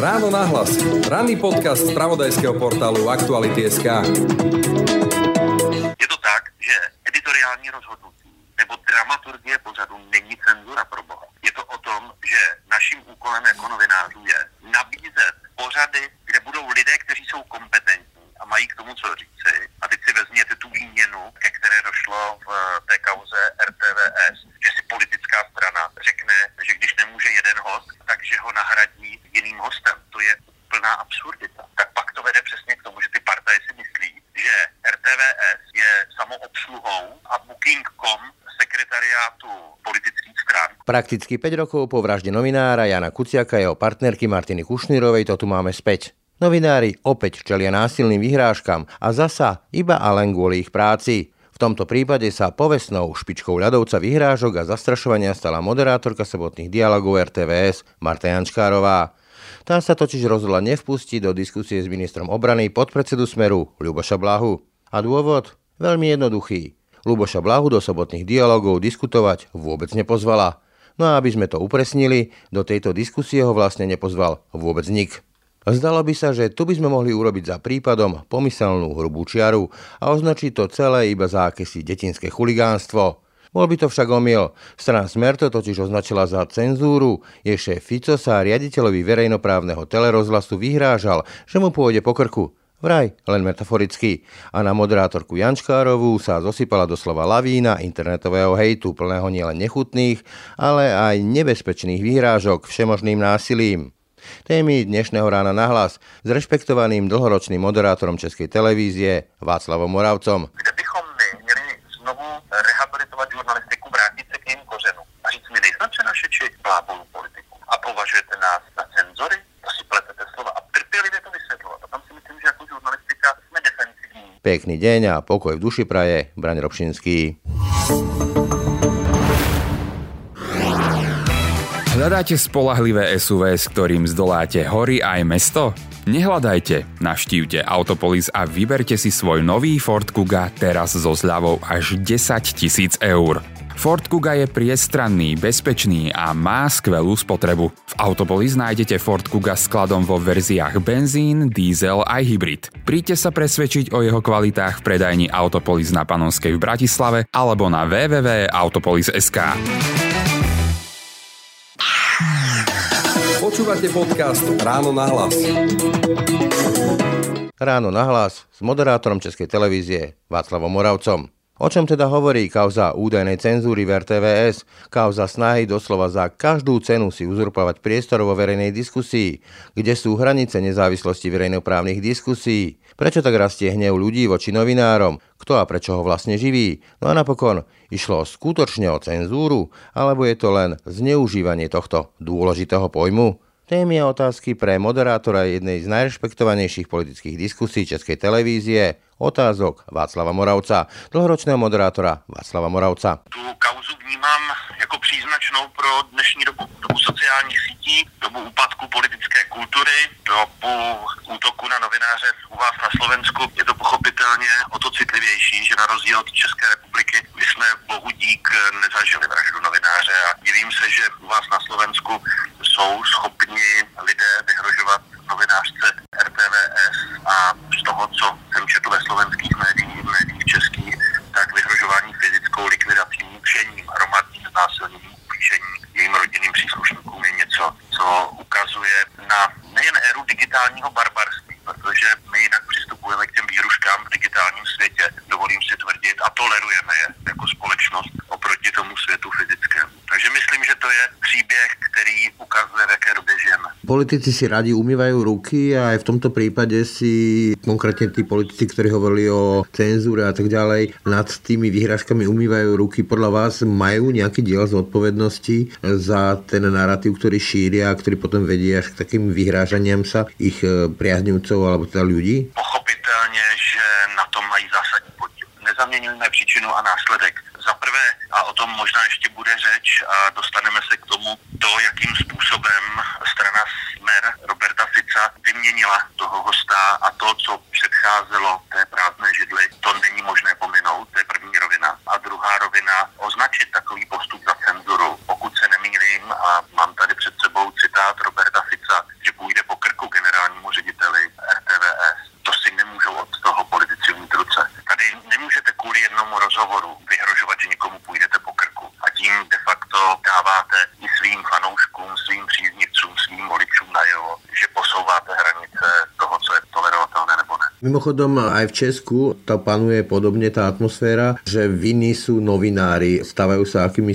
Ráno nahlas. Ranný podcast z pravodajského portálu Aktuality.sk. Je to tak, že editoriální rozhodnutí nebo dramaturgie pořadu není cenzura pro boha. Je to o tom, že naším úkolem jako novinářů je nabízet pořady, kde budou lidé, kteří jsou kompetentní a mají k tomu co říci. A teď si vezměte tu výměnu, ke které došlo v té kauze RTVS, že si politická strana řekne, že když nemůže jeden host, takže ho nahradí jiným hostem. To je úplná absurdita. Tak pak to vede přesně k tomu, že ty partaje si myslí, že RTVS je samoobsluhou a Booking.com sekretariátu politických stran. Prakticky 5 rokov po vražde novinára Jana Kuciaka a jeho partnerky Martiny Kušnírovej to tu máme späť. Novinári opäť čelia násilným vyhrážkam a zasa iba a len kvôli ich práci. V tomto prípade sa povestnou špičkou ľadovca vyhrážok a zastrašovania stala moderátorka sobotných dialogov RTVS Marta Jančkárová. Tá sa totiž rozhodla nevpustiť do diskusie s ministrom obrany podpredsedu Smeru Ľuboša Blahu. A dôvod? Veľmi jednoduchý. Luboša Blahu do sobotných dialogov diskutovať vôbec nepozvala. No a aby sme to upresnili, do tejto diskusie ho vlastne nepozval vôbec nik. Zdalo by sa, že tu by sme mohli urobiť za prípadom pomyselnú hrubú čiaru a označiť to celé iba za akési detinské chuligánstvo. Bol by to však omyl. Strana Smer to totiž označila za cenzúru. Je Fico sa riaditeľovi verejnoprávneho telerozhlasu vyhrážal, že mu pôjde po krku. Vraj, len metaforicky. A na moderátorku Jančkárovú sa zosypala doslova lavína internetového hejtu, plného nielen nechutných, ale aj nebezpečných výhrážok všemožným násilím. Témy dnešného rána nahlas s rešpektovaným dlhoročným moderátorom Českej televízie Václavom Moravcom. Kde bychom my měli znovu rehabilitovat žurnalistiku, vrátit se k jejím kořenům a říct, my nejsme přenašeči blábolů politiku a považujete nás za cenzory, to si pletete slova a trpělivě to vysvětlovat. A tam si myslím, že jako žurnalistika jsme defensivní. Pekný deň a pokoj v duši praje, Braň Robšinský. Hľadáte spolahlivé SUV, s ktorým zdoláte hory aj mesto? Nehľadajte, navštívte Autopolis a vyberte si svoj nový Ford Kuga teraz so zľavou až 10 tisíc eur. Ford Kuga je priestranný, bezpečný a má skvelú spotrebu. V Autopolis nájdete Ford Kuga s skladom vo verziách benzín, diesel aj hybrid. Príďte sa presvedčiť o jeho kvalitách v predajni Autopolis na Panonskej v Bratislave alebo na www.autopolis.sk. Počúvate podcast Ráno na hlas. Ráno na hlas s moderátorom Českej televízie Václavom Moravcom. O čom teda hovorí kauza údajnej cenzúry v RTVS, kauza snahy doslova za každú cenu si uzurpovať priestor vo verejnej diskusii, kde sú hranice nezávislosti verejnoprávnych diskusí, prečo tak rastie hnev ľudí voči novinárom, kto a prečo ho vlastne živí, no a napokon išlo skutočne o cenzúru, alebo je to len zneužívanie tohto dôležitého pojmu? Témy a otázky pre moderátora jednej z najrešpektovanejších politických diskusí Českej televízie, otázok Václava Moravca, dlhoročného moderátora Václava Moravca. Tu kauzu vnímám jako příznačnou pro dnešní dobu. Dobu sociálních sítí, dobu úpadku politické kultury, dobu útoku na novináře u vás na Slovensku. Je to pochopitelně o to citlivější, že na rozdíl od České republiky my jsme bohu dík nezažili vraždu novináře a divím se, že u vás na Slovensku jsou schopni lidé vyhrožovat novinářce RTVS a z toho, co jsem četl ve slovenských médiích, médiích českých, tak vyhrožování fyzickou likvidací, znásilněním, ublížení jejím rodinným příslušníkům je něco, co ukazuje na nejen éru digitálního barbarství, protože my jinak přistupujeme k těm výhruškám v digitálním světě, dovolím si tvrdit, a tolerujeme je jako společnost oproti tomu světu fyzickému. Takže myslím, že to je příběh, který ukazuje, v jaké době žijeme. Politici si radi umývajú ruky a aj v tomto prípade si konkrétne tí politici, ktorí hovorili o cenzúre a tak ďalej, nad tými výhražkami umývajú ruky. Podľa vás majú nejaký diel zodpovednosti za ten narratív, ktorý šíria a ktorý potom vedie až k takým vyhrážaniam sa ich e, priaznivcov alebo teda ľudí? Pochopitelně, že na tom mají zásadní podíl. Nezaměňujeme příčinu a následek. Za prvé, a o tom možná ještě bude řeč a dostaneme se k tomu, to, jakým způsobem strana Smer Roberta Fica vyměnila toho hosta a to, co předcházelo té prázdné židli, to není možné pominout, to je první rovina. A druhá rovina, označit takový postup za cenzuru. Pokud se nemýlím a mám tady před sebou citát Roberta Fica, že půjde po krku Mimochodom aj v Česku to panuje podobne tá atmosféra, že viny sú novinári, stávajú sa akými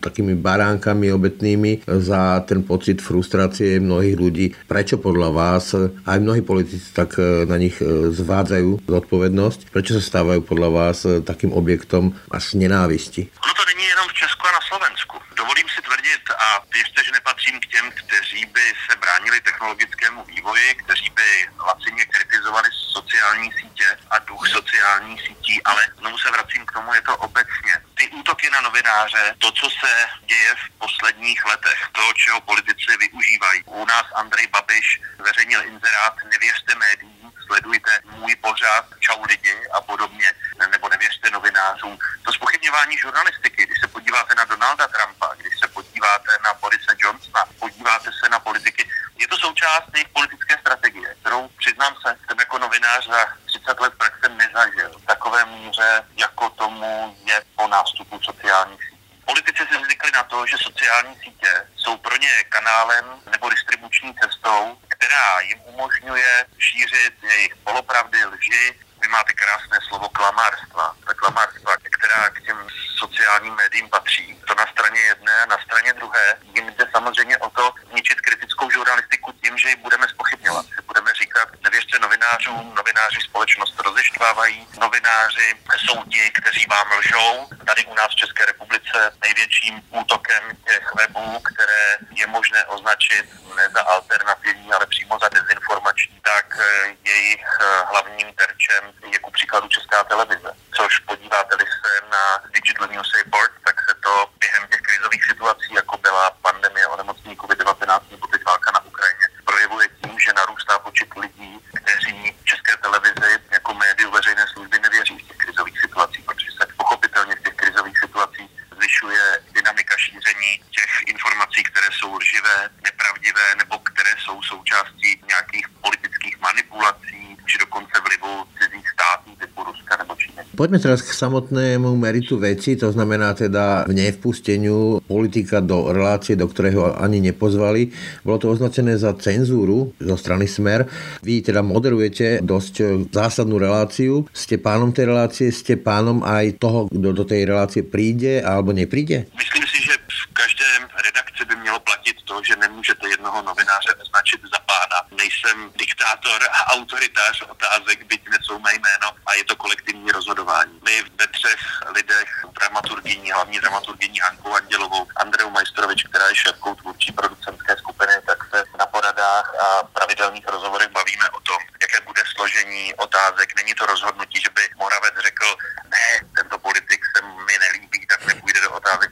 takými baránkami obetnými za ten pocit frustrácie mnohých ľudí. Prečo podľa vás aj mnohí politici tak e, na nich e, zvádzajú zodpovednosť? Prečo sa stávajú podľa vás e, takým objektom až nenávisti? Ono to není jenom v Česku a na Slovensku. Dovolím si tvrdit a věřte, že nepatřím k těm, kteří by se bránili technologickému vývoji, kteří by lacině kritizovali sociální sítě a duch sociálních sítí, ale znovu se vracím k tomu, je to obecně. Ty útoky na novináře, to, co se děje v posledních letech, to, čeho politici využívají. U nás Andrej Babiš zveřejnil inzerát Nevěřte médiím, sledujte můj pořád, čau lidi a podobně, nebo nevěřte novinářům. To spochybňování žurnalistiky, když podíváte na Donalda Trumpa, když se podíváte na Borise Johnsona, podíváte se na politiky, je to součást jejich politické strategie, kterou přiznám se, jsem jako novinář za 30 let praxe nezažil v takové míře, jako tomu je po nástupu sociálních sítí. Politici si zvykli na to, že sociální sítě jsou pro ně kanálem nebo distribuční cestou, která jim umožňuje šířit jejich polopravdy, lži. Vy máte krásné slovo klamárstva. Ta klamárstva, která k těm sociálním médiím patří. To na straně jedné a na straně druhé. Jim jde samozřejmě o to ničit kritickou žurnalistiku tím, že ji budeme spochybňovat. Budeme říkat, nevěřte novinářům, novináři společnost rozeštvávají, novináři jsou ti, kteří vám lžou. Tady u nás v České republice největším útokem těch webů, které je možné označit ne za alternativní, ale přímo za dezinformační, tak eh, jejich eh, hlavním terčem je ku příkladu Česká televize. Což podíváte-li se na Digital News Report, tak se to během těch krizových situací, jako byla pandemie onemocnění COVID-19 nebo teď válka na Ukrajině, projevuje tím, že narůstá počet lidí, kteří České televizi jako médiu veřejné služby nevěří v těch krizových situacích, protože se pochopitelně v těch krizových situacích zvyšuje dynamika šíření těch informací, které jsou lživé, nepravdivé nebo které jsou součástí nějakých politických manipulací či dokonce vlivu cizích států typu Ruska nebo Číny. Poďme teraz k samotnému meritu veci, to znamená teda v nevpusteniu politika do relácie, do ktorého ani nepozvali. Bolo to označené za cenzúru zo strany Smer. Vy teda moderujete dosť zásadnú reláciu. Ste pánom tej relácie, ste pánom aj toho, kto do tej relácie príde alebo nepríde? Myslím si, že v každé redakci by mělo platit to, že nemůžete jednoho novináře označit za pána. Nejsem diktátor a autoritář otázek, byť nesou mé jméno a je to kolektivní rozhodování. My ve třech lidech, dramaturgyní, hlavní dramaturgyní Hankou Andělovou, Andreu Majstorovič, která je šéfkou tvůrčí producentské skupiny, tak se na poradách a pravidelných rozhovorech bavíme o tom, jaké bude složení otázek. Není to rozhodnutí, že by Moravec řekl, ne, tento politik se mi nelíbí, tak nepůjde do otázek,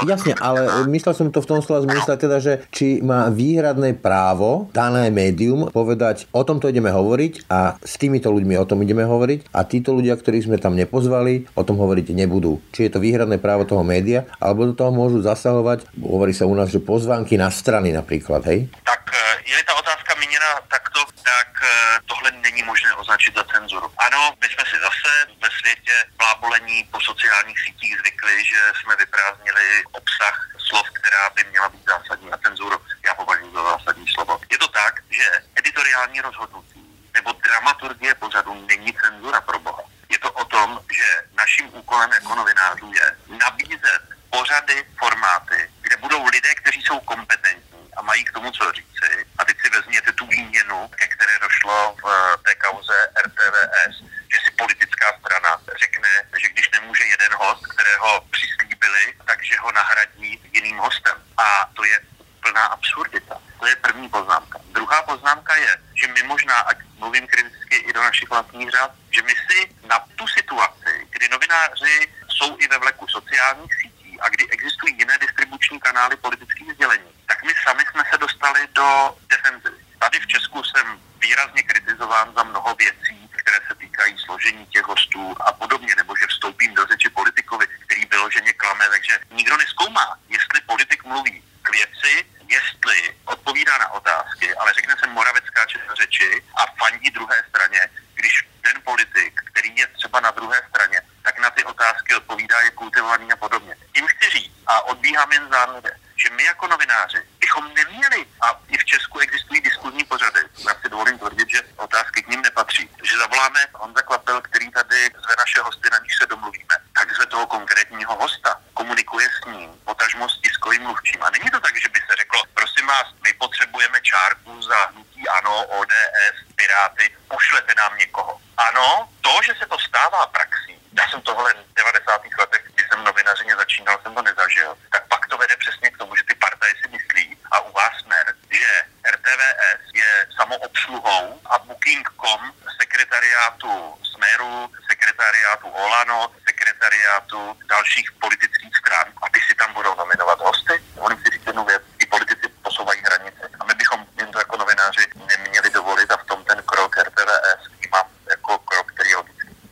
Jasne, ale myslel som to v tom slova zmysle teda, že či má výhradné právo dané médium povedať, o tomto ideme hovoriť a s týmito ľuďmi o tom ideme hovoriť a títo ľudia, ktorých sme tam nepozvali, o tom hovoriť nebudú. Či je to výhradné právo toho média, alebo do toho môžu zasahovať, hovorí sa u nás, že pozvánky na strany napríklad, hej? Tak je-li ta otázka míněna takto, tak eh, tohle není možné označit za cenzuru. Ano, my jsme si zase ve světě blábolení po sociálních sítích zvykli, že jsme vyprázdnili obsah slov, která by měla být zásadní a cenzuru. Já považuji za zásadní slovo. Je to tak, že editoriální rozhodnutí nebo dramaturgie pořadu není cenzura pro boha. Je to o tom, že naším úkolem jako novinářů je nabízet pořady, formáty, kde budou lidé, kteří jsou kompetentní a mají k tomu co říci. A teď si vezměte tu výměnu, ke které došlo v eh, té kauze RTVS, že si politická strana řekne, že když nemůže jeden host, kterého přislíbili, takže ho nahradí jiným hostem. A to je plná absurdita. To je první poznámka. Druhá poznámka je, že my možná, ať mluvím kriticky i do našich vlastních řad, že my si na tu situaci, kdy novináři jsou i ve vleku sociálních sítí a kdy existují jiné distribuční kanály politických sdělení, tak my sami jsme se dostali do defenzivy. Tady v Česku jsem výrazně kritizován za mnoho věcí, které se týkají složení těch hostů a podobně, nebo že vstoupím do řeči politikovi, který vyloženě klame, takže nikdo neskoumá, jestli politik mluví k věci, jestli odpovídá na otázky, ale řekne se moravecká čest řeči a fandí druhé straně, když ten politik, který je třeba na druhé straně, tak na ty otázky odpovídá, je kultivovaný a podobně. Tím chci říct, a odbíhám jen záměrem, že my jako novináři bychom neměli, a i v Česku existují diskuzní pořady, já si dovolím tvrdit, že otázky k ním nepatří. Že zavoláme Honza Kvapel, který tady zve naše hosty, na nich se domluvíme. Tak zve toho konkrétního hosta, komunikuje s ním, potažmo s tiskovým mluvčím. A není to tak, že by se řeklo, prosím vás, my potřebujeme čárku za hnutí ANO, ODS, Piráty, pošlete nám někoho. Ano, to, že se to stává praxí, já jsem tohle v 90. letech, kdy jsem novinařině začínal, jsem to nezažil, tak pak to vede přesně k tomu, že ty partaje si myslí, a u vás smer, že RTVS je samoobsluhou a Booking.com sekretariátu Smeru, sekretariátu Olano, sekretariátu dalších politických stran a ty si tam budou nominovat hosty. Oni si říct jednu věc, ty politici posouvají hranice a my bychom jim to jako novináři neměli dovolit a v tom ten krok RTVS vnímám jako krok, který je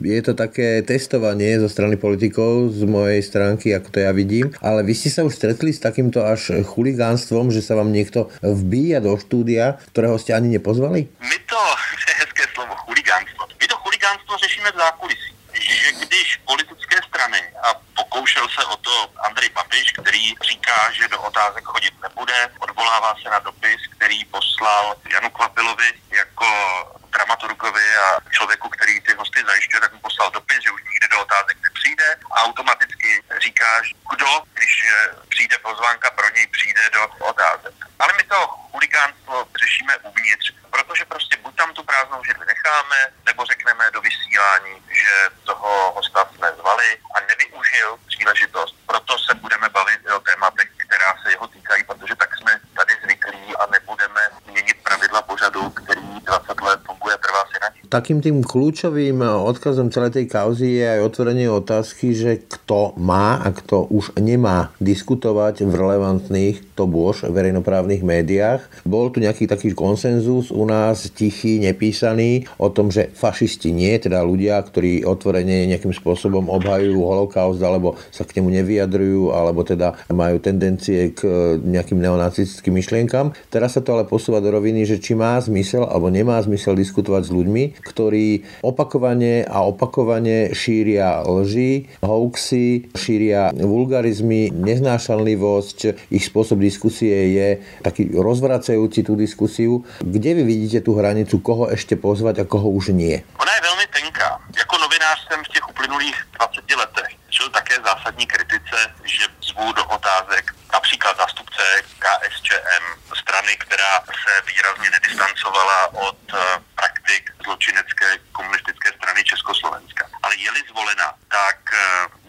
je to také testovanie zo strany politikov z mojej stránky, ako to ja vidím, ale vy ste sa už stretli s takýmto až chuligánstvom, že sa vám niekto vbíja do štúdia, ktorého ste ani nepozvali? My to, je hezké slovo, chuligánstvo. My to chuligánstvo řešíme v zákulisí. Že když politické strany, a pokoušel se o to Andrej Babiš, který říká, že do otázek chodit nebude, odvolává se na dopis, který poslal Janu Kvapilovi jako dramaturgovi a člověku, který ty hosty zajišťuje, tak mu poslal dopis, že už nikdy do otázek nepřijde a automaticky říká, že kdo, když eh, přijde pozvánka, pro něj přijde do otázek. Ale my to huligánstvo řešíme uvnitř, protože prostě buď tam tu prázdnou židli necháme, nebo řekneme do vysílání, že toho hosta jsme zvali a nevyužil příležitost. Proto se budeme bavit o tématech, která se jeho týkají, protože tak jsme tady zvyklí a nebudeme měnit pravidla pořadu, který 20 let funguje trvá si na ní. Takým tým kľúčovým odkazom celej tej kauzy je aj otvorenie otázky, že kto má a kto už nemá diskutovať v relevantných, to bôž, verejnoprávnych médiách. Bol tu nejaký taký konsenzus u nás, tichý, nepísaný, o tom, že fašisti nie, teda ľudia, ktorí otvorene nejakým spôsobom obhajujú holokaust alebo sa k nemu nevyjadrujú, alebo teda majú tendencie k nejakým neonacistickým myšlienkam. Teraz sa to ale posúva do roviny, že či má zmysel alebo nemá zmysel diskutovať s ľuďmi, ktorí opakovane a opakovane šíria lži, hoaxy, šíria vulgarizmy, neznášanlivosť. Ich spôsob diskusie je taký rozvracajúci tú diskusiu. Kde vy vidíte tú hranicu, koho ešte pozvať a koho už nie? Ona je velmi tenká. Jako novinář jsem v těch uplynulých 20 letech čel také zásadní kritice, že zvu do otázek například zástupce KSČM, strany, která se výrazně nedistancovala od eh, praktik zločinecké komunistické strany Československa. Ale je-li zvolena, tak eh,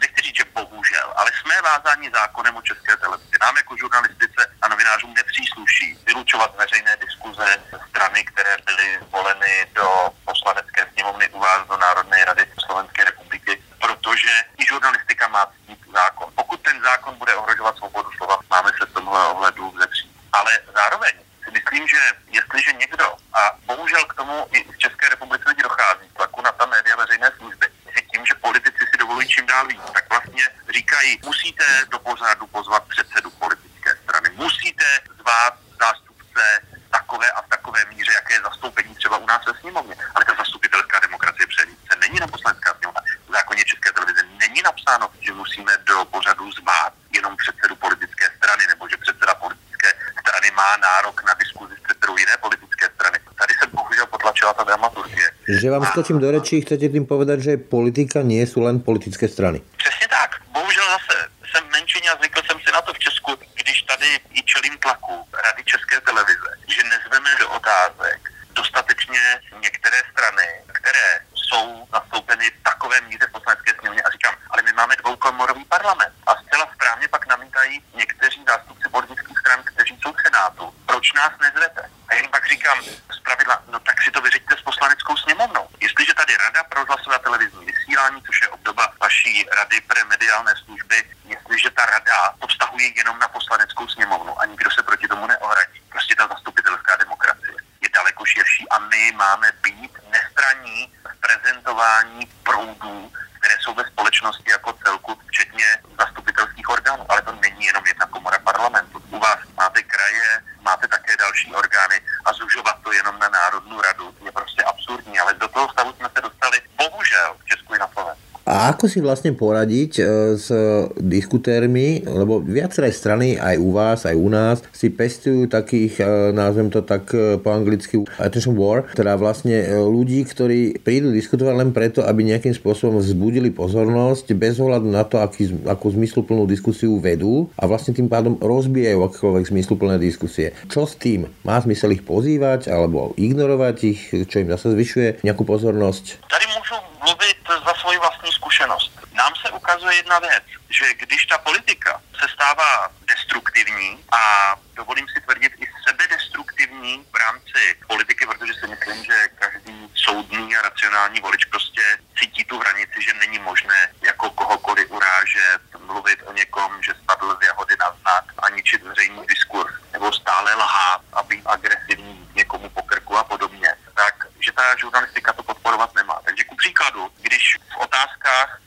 nechci říct, že bohužel, ale jsme vázáni zákonem o české televizi. Nám jako žurnalistice a novinářům nepřísluší vylučovat veřejné diskuze strany, které byly zvoleny do poslanecké sněmovny u vás do Národné rady Slovenské republiky, protože i žurnalistika má ctít zákon. Pokud ten zákon bude ohrožovat svobodu slova, máme se v tomhle ohledu vzepřít. Ale zároveň si myslím, že jestliže někdo, a bohužel k tomu i v České republice lidi dochází, tlaku na ta média veřejné služby, že tím, že politici si dovolují čím dál víc, tak vlastně říkají, musíte do pořadu pozvat předsedu politické strany, musíte zvát zástupce takové a v takové míře, jaké je zastoupení třeba u nás ve sněmovně. Ale ta zastupitelská demokracie přece není na poslanecká sněmovna. V zákoně České televize není napsáno, že musíme do pořadu zvát jenom předsedu politické strany, nebo že předseda politické strany má nárok na diskuzi s předsedou jiné politické strany. Tady se bohužel potlačila ta dramaturgie. Že vám skočím do rečí, chcete tým povedať, že politika nie sú len politické strany? Přesně tak. Bohužel zase jsem menšině a zvykl jsem si na to v Česku, když tady i čelím tlaku Rady České televize, že nezveme do otázek dostatečně některé strany, které jsou zastoupeny v takové míře v poslanecké sněmovně a říkám, ale my máme dvoukomorový parlament. A zcela správně pak namítají někteří zástupci politických stran, kteří jsou v Senátu. Proč nás nezvete? A jen pak říkám, zpravidla, no tak si to vyřiďte s poslaneckou sněmovnou. Jestliže tady Rada pro rozhlasové televizní vysílání, což je obdoba vaší Rady pro mediálné služby, jestliže ta rada to vztahuje jenom na poslaneckou sněmovnu a nikdo se proti tomu neohradí, prostě ta zastupitelská demokracie je daleko širší a my máme být nestraní v prezentování proudů, které jsou ve společnosti jako celku, včetně zastupitelských orgánů. Ale to není jenom jedna komora parlamentu. U vás máte kraje, máte také další orgány a zužovat to jenom na Národní radu je prostě absurdní. Ale do toho stavu jsme se dostali bohužel v Česku i na Slovensku. A ako si vlastne poradiť e, s diskutérmi, lebo viaceré strany aj u vás, aj u nás si pestujú takých, e, názvem to tak e, po anglicky attention war, teda vlastne ľudí, ktorí prídu diskutovať len preto, aby nejakým spôsobom vzbudili pozornosť bez ohľadu na to, aký, akú zmysluplnú diskusiu vedú a vlastne tým pádom rozbijajú akékoľvek zmysluplné diskusie. Čo s tým? Má zmysel ich pozývať alebo ignorovať ich, čo im zase zvyšuje nejakú pozornosť? Tady můžu mluvit za svoji vlastní zkušenost. Nám se ukazuje jedna věc, že když ta politika se stává destruktivní a dovolím si tvrdit i sebedestruktivní v rámci politiky, protože si myslím, že každý soudný a racionální volič prostě cítí tu hranici, že není možné jako kohokoliv urážet, mluvit o někom, že spadl z jahody na znak a ničit veřejný diskurs, nebo stále lhát a být agresivní někomu po krku a podobně, tak že ta žurnalistika to podporovat nemá. Takže ku příkladu, když v otázkách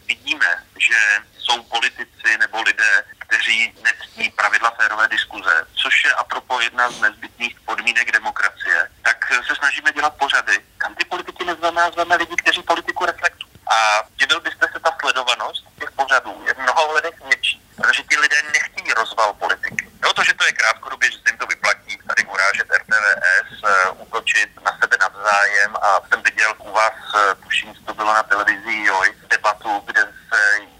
že jsou politici nebo lidé, kteří nectí pravidla férové diskuze, což je apropo jedna z nezbytných podmínek demokracie, tak se snažíme dělat pořady, kam ty politiky nezveme? A lidi, kteří politiku reflektují. A divil byste se ta sledovanost těch pořadů je v mnoha ohledech větší, protože ti lidé nechtějí rozval politiky. Jo, to, že to je krátkodobě, že se jim to vyplatí, tady urážet RTVS, uh, útočit na sebe navzájem a jsem viděl u vás, uh, tuším, to bylo na televizi Joj, debatu, kde se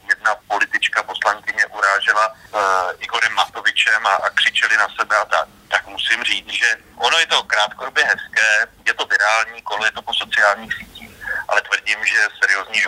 jedna politička, poslankyně urážela uh, Igorem Matovičem a, a křičeli na sebe a tak. Tak musím říct, že ono je to krátkodobě hezké, je to virální, kolo je to po sociálních sítích, ale tvrdím, že seriózní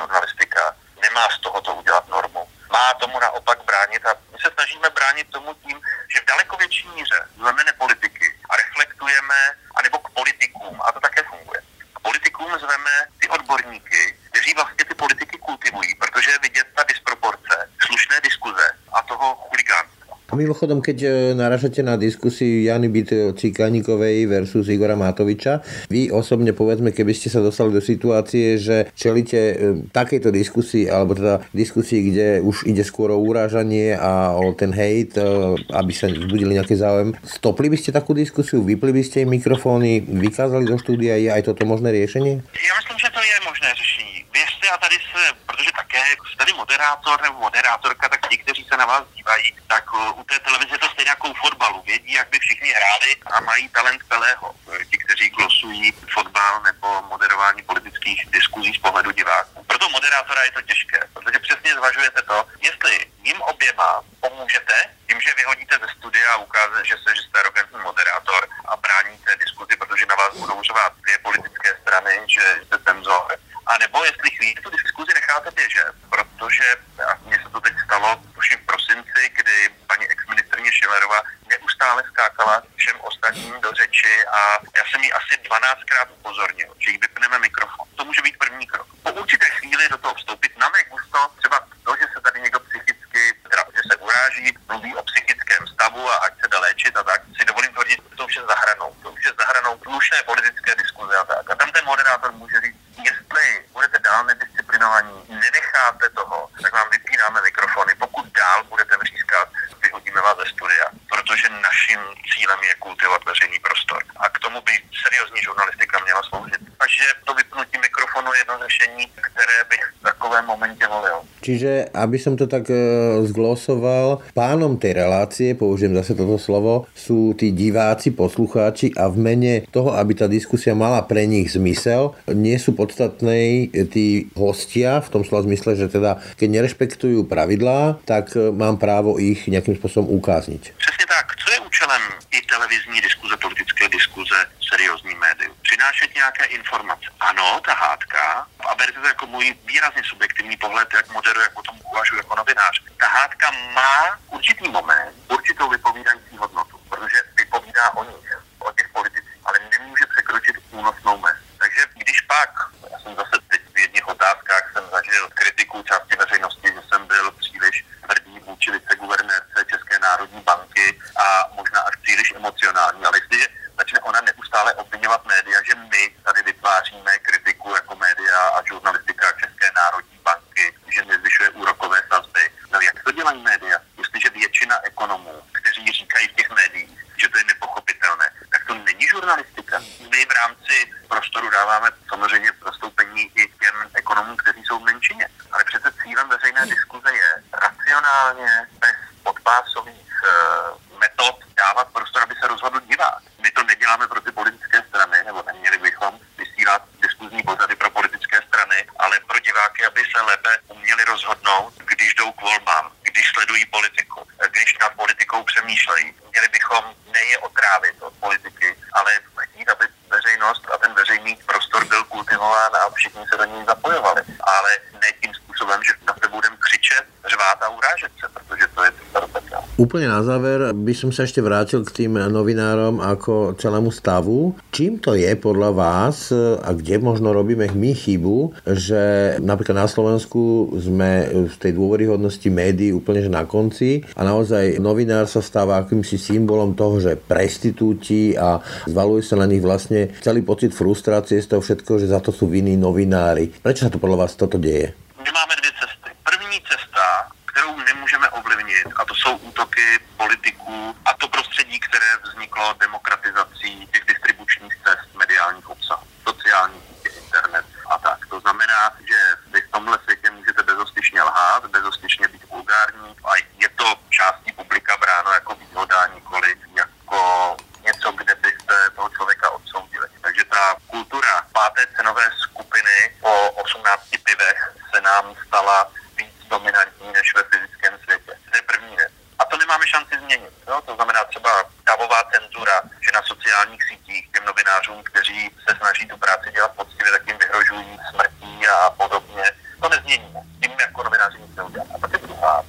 žurnalistika nemá z tohoto udělat normu. Má tomu naopak bránit a my se snažíme bránit tomu tím, že v daleko větší míře zveme politiky a reflektujeme, anebo k politikům, a to také funguje. K politikům zveme ty odborníky, kteří vlastně ty politiky kultivují, protože je vidět ta disproporce, slušné diskuze a toho chuligánstva. A mimochodom, keď e, naražate na diskusiu Jany Byt Cikánikovej versus Igora Matoviča, vy osobne povedzme, keby ste sa dostali do situácie, že čelíte e, takejto diskusii, alebo teda diskusii, kde už ide skôr o urážanie a o ten hejt, e, aby sa vzbudili nejaký záujem, stopli by ste takú diskusiu, vypli by ste mikrofóny, vykázali do štúdia, je aj toto možné riešenie? Já myslím, že to je možné řešení. Věřte a tady se, protože také tady moderátor nebo moderátorka, tak ti, kteří se na vás dívají, tak u té televize to stejně jako u fotbalu. Vědí, jak by všichni hráli a mají talent Pelého. Ti, kteří glosují fotbal nebo moderování politických diskuzí z pohledu diváků. Pro toho moderátora je to těžké, protože přesně zvažujete to, jestli jim oběma pomůžete tím, že vyhodíte ze studia a ukážete, že, se, že jste arrogantní moderátor a bráníte diskuzi, protože na vás budou řovat dvě politické strany, že jste cenzor. A nebo jestli chvíli tu diskuzi necháte běžet, protože a mně se to teď stalo už v prosinci, kdy paní exministrně Šilerová skákala všem ostatním do řeči a já jsem jí asi 12krát upozornil, že jí vypneme mikrofon. To může být první krok. Po určité chvíli do toho vstoupit na mé gusto, třeba to, že se tady někdo psychicky, teda, že se uráží, mluví o psychickém stavu a ať se jde léčit a tak, si dovolím tvrdit, že to už je zahranou. To už je zahranou slušné politické diskuze a tak. A tam ten moderátor může říct, jestli budete dál nedisciplinovaní, nenecháte toho, tak vám vypínáme mikrofony. Pokud dál budete vřískat, vyhodíme vás ze studia, protože naším cílem je kultivovat veřejný prostor. A k tomu by seriózní žurnalistika měla sloužit. Takže to vypnutí mikrofonu je jedno řešení, které bych v takovém momentě volil. Čiže, aby som to tak e, zglosoval, pánom tej relácie, použijem zase toto slovo, sú tí diváci, poslucháči a v mene toho, aby tá diskusia mala pre nich zmysel, nie sú podstatné tí hostia, v tom slova zmysle, že teda keď nerešpektujú pravidlá, tak e, mám právo ich nejakým spôsobom ukázniť. Přesně tak. Co je účelem i televizní diskuze, politické diskuze, seriózní médium? Přinášet nějaké informace. Ano, ta hádka, a berte to jako můj výrazně subjektivní pohled, jak moderu, jak o tom uvažuji jako novinář. Ta hádka má určitý moment, určitou vypovídající hodnotu, protože vypovídá o nich, o těch politicích, ale nemůže překročit únosnou mez. Takže když pak, já jsem zase teď v jedných otázkách jsem zažil kritiku části veřejnosti, že jsem byl příliš tvrdý vůči viceguvernérce České národní banky a možná až příliš emocionální, ale jestliže začne ona neustále obvinovat média, že my tady vytváříme kritiku jako média a žurnalistika České národní banky, že nezvyšuje úrokové sazby. No jak to dělají média? Jestliže většina ekonomů, kteří říkají v těch médiích, že to je nepochopitelné, tak to není žurnalistika žurnalistika. My v rámci prostoru dáváme samozřejmě prostoupení i těm ekonomům, kteří jsou v menšině. Ale přece cílem veřejné diskuze je racionálně, bez podpásových uh, metod dávat prostor, aby se rozhodl divák. My to neděláme pro ty politické strany, nebo neměli bychom vysílat diskuzní pořady pro politické strany, ale pro diváky, aby se lépe uměli rozhodnout, když jdou k volbám, když sledují politiku, když nad politikou přemýšlejí. Měli bychom neje otrávit od politiky, ale chtít, aby veřejnost a ten veřejný prostor byl kultivován a všichni se do něj zapojovali. Ale ne tím způsobem, že na sebe budeme křičet, řvát a urážet se, protože to je cesta Úplne na záver by som sa ešte vrátil k tým novinárom ako celému stavu. Čím to je podľa vás a kde možno robíme my chybu, že napríklad na Slovensku sme v tej dôveryhodnosti médií úplne že na konci a naozaj novinár sa stáva akýmsi symbolom toho, že prestitúti a zvaluje sa na nich vlastne celý pocit frustrácie z toho všetko, že za to sú vinní novinári. Prečo sa to podľa vás toto deje? My máme dvě cesty. První cesta, kterou nemůžeme ovlivnit, a to jsou útoky politiků a to prostředí, které vzniklo demokratizací těch distribučních cest mediálních obsahů, sociální sítě, internet a tak. To znamená, že vy v tomhle světě můžete bezostyšně lhát, bezostyšně být vulgární a je to částí publika bráno jako výhoda, nikoli jako něco, kde byste toho člověka odsoudili. Takže ta kultura páté cenové skupiny po 18 pivech se nám stala víc dominantní než ve fyzickém světě. To je první věc. A to nemáme šanci změnit. Jo? To znamená třeba davová cenzura, že na sociálních sítích těm novinářům, kteří se snaží tu práci dělat poctivě, tak jim vyhrožují smrtí a podobně. To nezměníme. Tím jako novináři nic neuděláme. A pak je druhá.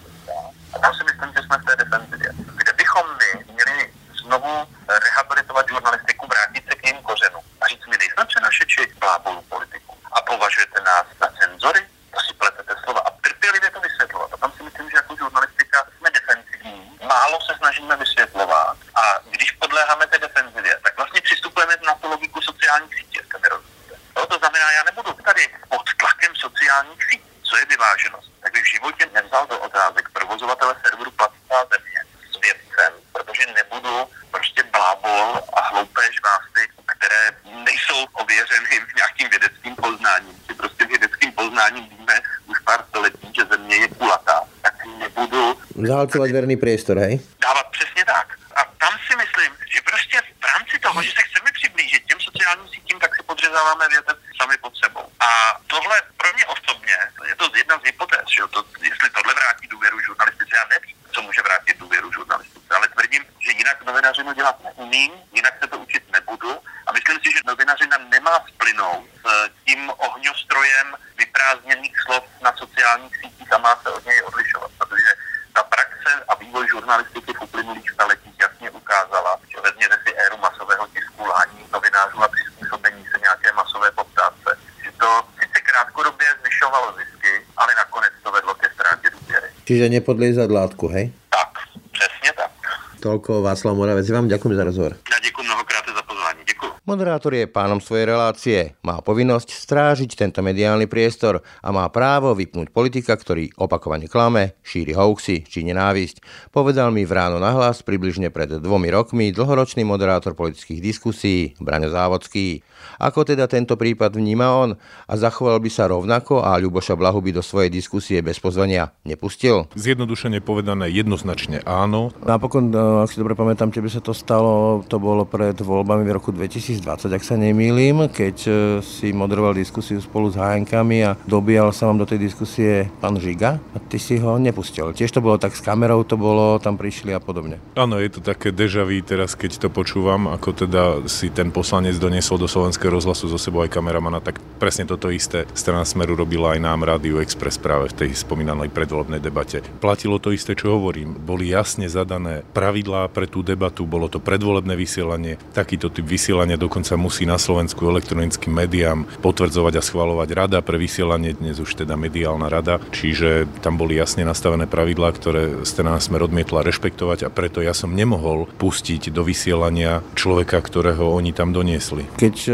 A tam si myslím, že jsme v té defenzivě. Kde bychom my měli znovu rehabilitovat žurnalistiku, vrátit se k jejím kořenům a říct, my nejsme přenašeči blábolů politiku a považujete nás za cenzory, to si pletete slova a trpělivě to vysvětlovat. A tam si myslím, že jako žurnalistika jsme defenzivní, málo se snažíme vysvětlovat a když podléháme té defenzivě, tak vlastně přistupujeme na tu logiku sociálních sítí, jestli mi rozumíte. No, to znamená, já nebudu tady pod tlakem sociálních sítí, co je vyváženost. Tak bych v životě nevzal do otázek provozovatele serveru Platná země s vědcem, protože nebudu prostě blábol a hloupé žvásty, které nejsou ověřeny nějakým vědeckým poznáním. Si prostě vědeckým poznáním víme už pár století, že země je kulatá. Tak nebudu... Zahalcovať verný priestor, hej? Dávat přesně tak. A tam si myslím, že prostě v rámci toho, že se chceme přiblížit těm sociálním sítím, tak si podřezáváme větev sami pod sebou. A tohle pro mě osobně, je to jedna z hypotéz, že to, jestli tohle vrátí důvěru žurnalistice, já nevím, co může vrátit důvěru žurnalistice, ale tvrdím, že jinak novinařinu dělat neumím, jinak se to učit nebudu a myslím si, že novinařina nemá splynout s tím ohňostrojem vyprázdněných slov na sociálních sítích a má se od něj odlišovat, protože ta praxe a vývoj žurnalistiky v uplynulých staletích jasně ukázala, že vezměte si éru masového tisku, lhání novinářů a přizpůsobení se nějaké masové poptávce, že to sice krátkodobě zvyšovalo zisky, ale nakonec to vedlo ke ztrátě důvěry. Čiže nepodliezať látku, hej? Tak, přesně tak. Toľko Václav Moravec. Vám ďakujem za rozhovor. Já děkuji mnohokrát za pozvání. Děkuji. Moderátor je pánom svojej relácie, má povinnosť strážiť tento mediálny priestor a má právo vypnúť politika, ktorý opakovane klame, šíri hoaxy či nenávisť. Povedal mi v ráno nahlas približne pred dvomi rokmi dlhoročný moderátor politických diskusí Braňo Závodský. Ako teda tento prípad vníma on a zachoval by sa rovnako a Ľuboša Blahu by do svojej diskusie bez pozvania nepustil? Zjednodušene povedané jednoznačne áno. Napokon, e, ak si dobre pamätám, tebe sa to stalo, to bolo pred voľbami v roku 2020, ak sa nemýlim, keď e, si moderoval diskusiu spolu s hájenkami a dobíjal sa vám do tej diskusie pán Žiga a ty si ho nepustil. Tiež to bolo tak s kamerou, to bolo, tam prišli a podobne. Áno, je to také deja vu teraz, keď to počúvam, ako teda si ten poslanec doniesol do slovenského rozhlasu zo sebou aj kameramana, tak presne toto isté strana Smeru robila aj nám Rádiu Express práve v tej spomínanej predvolebnej debate. Platilo to isté, čo hovorím. Boli jasne zadané pravidlá pre tú debatu, bolo to predvolebné vysielanie, takýto typ vysielania dokonca musí na Slovensku elektronickým médiám potvrdzovať a schvalovať rada pre vysielanie, dnes už teda mediálna rada, čiže tam boli jasne nastavené pravidlá, ktoré strana Smer odmietla rešpektovať a preto ja som nemohol pustiť do vysielania človeka, ktorého oni tam doniesli. Keď e,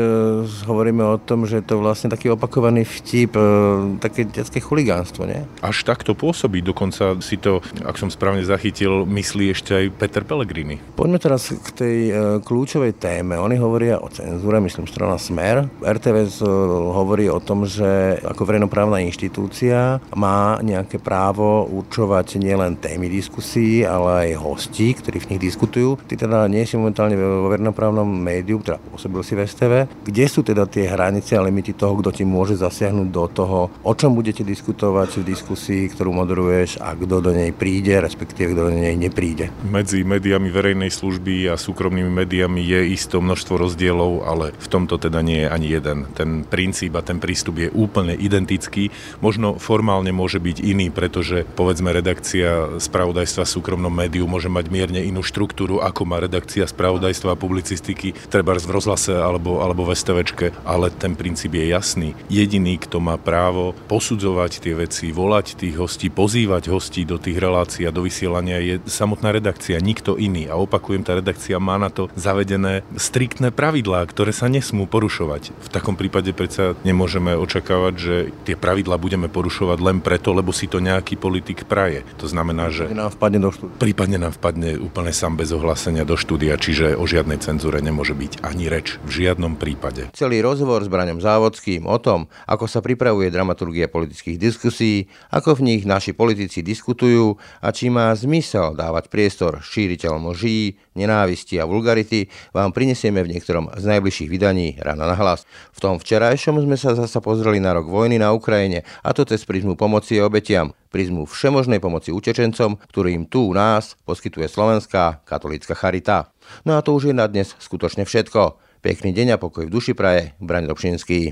hovoríme o tom, že je to vlastne taký opakovaný vtip, e, také detské chuligánstvo, nie? Až takto pôsobí, dokonca si to, ak som správne zachytil, myslí ešte aj Peter Pellegrini. Poďme teraz k tej e, kľúčovej téme oni hovoria o cenzúre, myslím strana Smer. RTVS hovorí o tom, že ako verejnoprávna inštitúcia má nejaké právo určovať nielen témy diskusí, ale aj hostí, ktorí v nich diskutujú. Ty teda nie si momentálne vo verejnoprávnom médiu, teda pôsobil si v STV. Kde sú teda tie hranice a limity toho, kto ti môže zasiahnuť do toho, o čom budete diskutovať v diskusii, ktorú moderuješ a kto do nej príde, respektíve kto do nej nepríde? Medzi médiami verejnej služby a súkromnými médiami je isto množstvo rozdielov, ale v tomto teda nie je ani jeden. Ten princíp a ten prístup je úplne identický. Možno formálne môže byť iný, pretože povedzme redakcia spravodajstva súkromnom médiu môže mať mierne inú štruktúru, ako má redakcia spravodajstva a publicistiky, treba v rozhlase alebo, alebo v STVčke, ale ten princíp je jasný. Jediný, kto má právo posudzovať tie veci, volať tých hostí, pozývať hostí do tých relácií a do vysielania je samotná redakcia, nikto iný. A opakujem, tá redakcia má na to zavedené striktné pravidlá, ktoré sa nesmú porušovať. V takom prípade predsa nemôžeme očakávať, že tie pravidlá budeme porušovať len preto, lebo si to nejaký politik praje. To znamená, že nám vpadne do štúdia. prípadne nám vpadne úplne sám bez ohlásenia do štúdia, čiže o žiadnej cenzúre nemôže byť ani reč v žiadnom prípade. Celý rozhovor s Braňom Závodským o tom, ako sa pripravuje dramaturgia politických diskusí, ako v nich naši politici diskutujú a či má zmysel dávať priestor šíriteľom lží, nenávisti a vulgarity, vám prinesieme v niektorom z najbližších vydaní Rána na hlas. V tom včerajšom sme sa zasa pozreli na rok vojny na Ukrajine a to cez prizmu pomoci obetiam, prizmu všemožnej pomoci utečencom, ktorým tu u nás poskytuje Slovenská katolícka charita. No a to už je na dnes skutočne všetko. Pekný deň a pokoj v duši praje, Braň Dobšinský.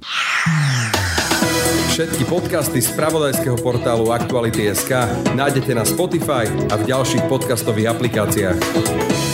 Všetky podcasty z pravodajského portálu Aktuality.sk nájdete na Spotify a v ďalších podcastových aplikáciách.